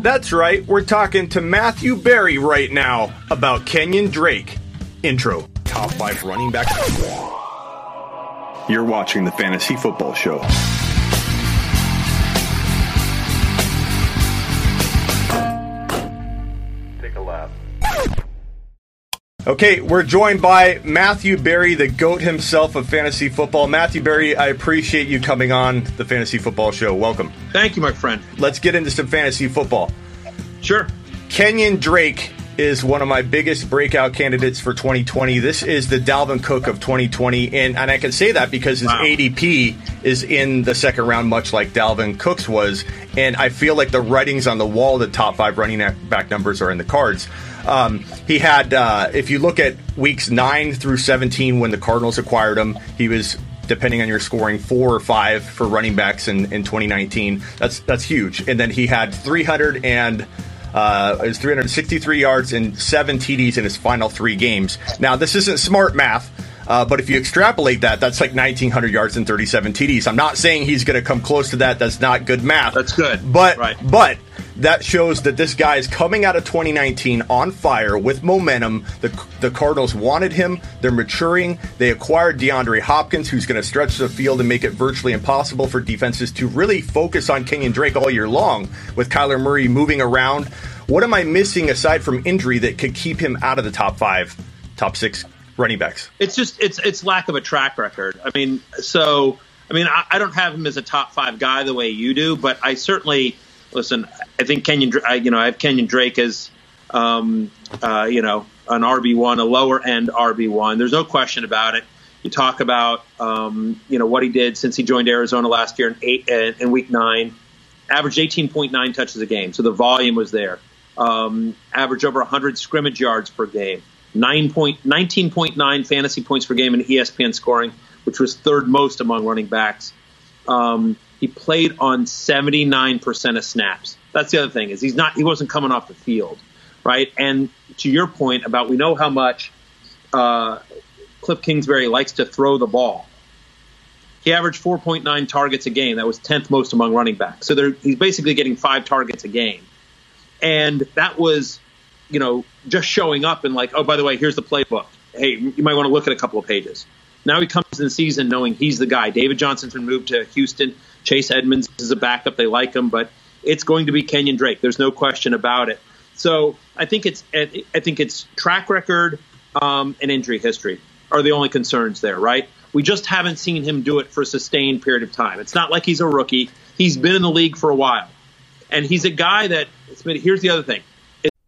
That's right, we're talking to Matthew Berry right now about Kenyan Drake. Intro. Top five running back. You're watching the Fantasy Football Show. Okay, we're joined by Matthew Berry, the GOAT himself of fantasy football. Matthew Berry, I appreciate you coming on the Fantasy Football Show. Welcome. Thank you, my friend. Let's get into some fantasy football. Sure. Kenyan Drake is one of my biggest breakout candidates for 2020. This is the Dalvin Cook of 2020, and, and I can say that because his Wow. ADP is in the second round, much like Dalvin Cook's was. And I feel like the writings on the wall, the top five running back numbers are in the cards. Um, he had, uh, if you look at weeks 9 through 17 when the Cardinals acquired him, he was depending on your scoring, four or five for running backs in, in 2019. That's that's huge. And then he had 300 and uh, it was 363 yards and seven TDs in his final three games. Now this isn't smart math. Uh, but if you extrapolate that, that's like 1,900 yards and 37 TDs. I'm not saying he's going to come close to that. That's not good math. That's good. But Right. but that shows that this guy is coming out of 2019 on fire with momentum. The the Cardinals wanted him. They're maturing. They acquired DeAndre Hopkins, who's going to stretch the field and make it virtually impossible for defenses to really focus on Kenyan Drake all year long. With Kyler Murray moving around, what am I missing aside from injury that could keep him out of the top five, top six running backs? It's just it's it's lack of a track record. I mean, so I mean, I, I don't have him as a top five guy the way you do, but I certainly listen. I think Kenyan, I, you know, I have Kenyan Drake as, um, uh, you know, an RB one, a lower end RB one. There's no question about it. You talk about, um, you know, what he did since he joined Arizona last year in eight uh, in week nine, averaged 18.9 touches a game, so the volume was there. Um, averaged over 100 scrimmage yards per game. 9 point, 19.9 fantasy points per game in ESPN scoring, which was third most among running backs. Um, he played on 79% of snaps. That's the other thing is he's not he wasn't coming off the field, right? And to your point about we know how much uh, Cliff Kingsbury likes to throw the ball. He averaged 4.9 targets a game. That was 10th most among running backs. So he's basically getting five targets a game. And that was, you know, just showing up and like, oh, by the way, here's the playbook. Hey, you might want to look at a couple of pages. Now he comes in the season knowing he's the guy. David Johnson's been moved to Houston. Chase Edmonds is a backup. They like him, but it's going to be Kenyan Drake. There's no question about it. So I think it's I think it's track record um, and injury history are the only concerns there, right? We just haven't seen him do it for a sustained period of time. It's not like he's a rookie. He's been in the league for a while, and he's a guy that. Here's the other thing.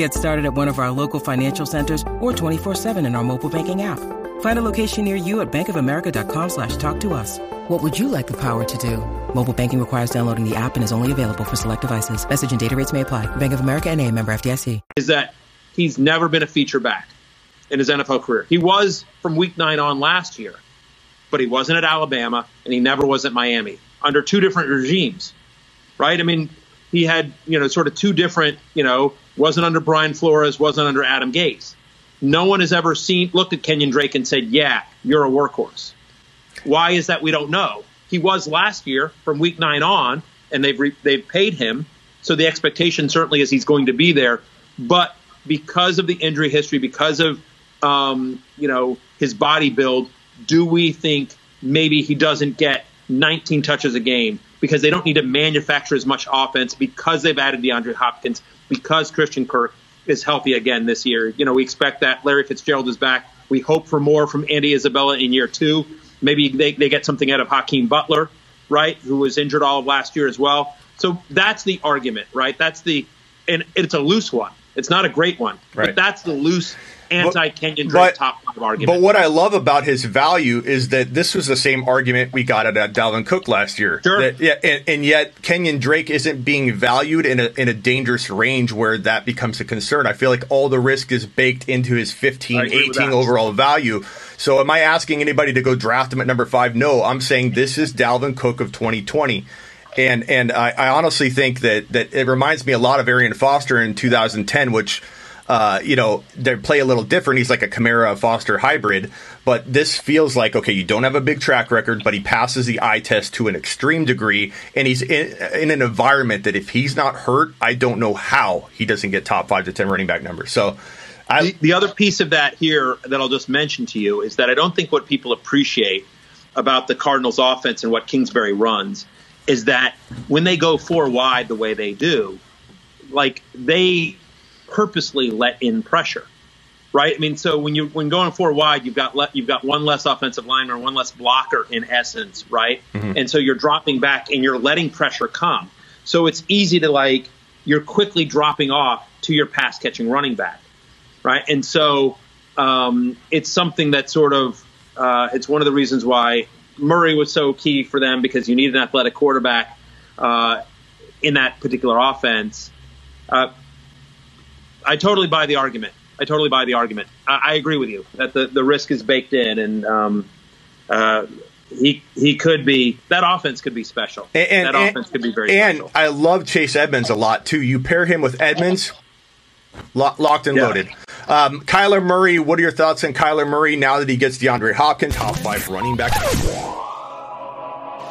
Get started at one of our local financial centers or 24-7 in our mobile banking app. Find a location near you at bankofamerica.com slash talk to us. What would you like the power to do? Mobile banking requires downloading the app and is only available for select devices. Message and data rates may apply. Bank of America and a member FDIC. is that he's never been a feature back in his NFL career. He was from week nine on last year, but he wasn't at Alabama and he never was at Miami under two different regimes, right? I mean, he had, you know, sort of two different, you know, wasn't under Brian Flores, wasn't under Adam Gase. No one has ever seen, looked at Kenyan Drake and said, yeah, you're a workhorse. Why is that? We don't know. He was last year from week nine on, and they've re- they've paid him, so the expectation certainly is he's going to be there. But because of the injury history, because of um, you know his body build, do we think maybe he doesn't get 19 touches a game because they don't need to manufacture as much offense because they've added DeAndre Hopkins because Christian Kirk is healthy again this year. You know, we expect that Larry Fitzgerald is back. We hope for more from Andy Isabella in year two. Maybe they, they get something out of Hakeem Butler, right, who was injured all of last year as well. So that's the argument, right? That's the, and it's a loose one. It's not a great one, Right. but that's the loose anti-Kenyan But- Drake top five argument. But what I love about his value is that this was the same argument we got at uh, Dalvin Cook last year. Sure. That- yeah, and, and yet Kenyan Drake isn't being valued in a in a dangerous range where that becomes a concern. I feel like all the risk is baked into his 15, I agree with 18 overall value. So am I asking anybody to go draft him at number five? No, I'm saying this is Dalvin Cook of 2020. And and I, I honestly think that that it reminds me a lot of Arian Foster in 2010, which uh, you know, they play a little different. He's like a Kamara Foster hybrid, but this feels like okay, you don't have a big track record, but he passes the eye test to an extreme degree, and he's in, in an environment that if he's not hurt, I don't know how he doesn't get top five to ten running back numbers. So. I, the, the other piece of that here that I'll just mention to you is that I don't think what people appreciate about the Cardinals offense and what Kingsbury runs is that when they go four wide the way they do, like they purposely let in pressure, right? I mean, so when you when going four wide, you've got le- you've got one less offensive lineman, one less blocker in essence, right? Mm-hmm. And so you're dropping back and you're letting pressure come. So it's easy to like you're quickly dropping off to your pass catching running back, right? And so um, it's something that sort of uh, it's one of the reasons why Murray was so key for them because you need an athletic quarterback uh, in that particular offense. Uh, I totally buy the argument. I totally buy the argument. I, I agree with you that the, the risk is baked in, and um, uh, he he could be that offense could be special. And, and that offense could be very. And special. I love Chase Edmonds a lot too. You pair him with Edmonds, lo- locked and yeah. loaded. Um, Kyler Murray, what are your thoughts on Kyler Murray now that he gets DeAndre Hopkins, top five running back?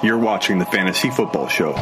You're watching the Fantasy Football Show.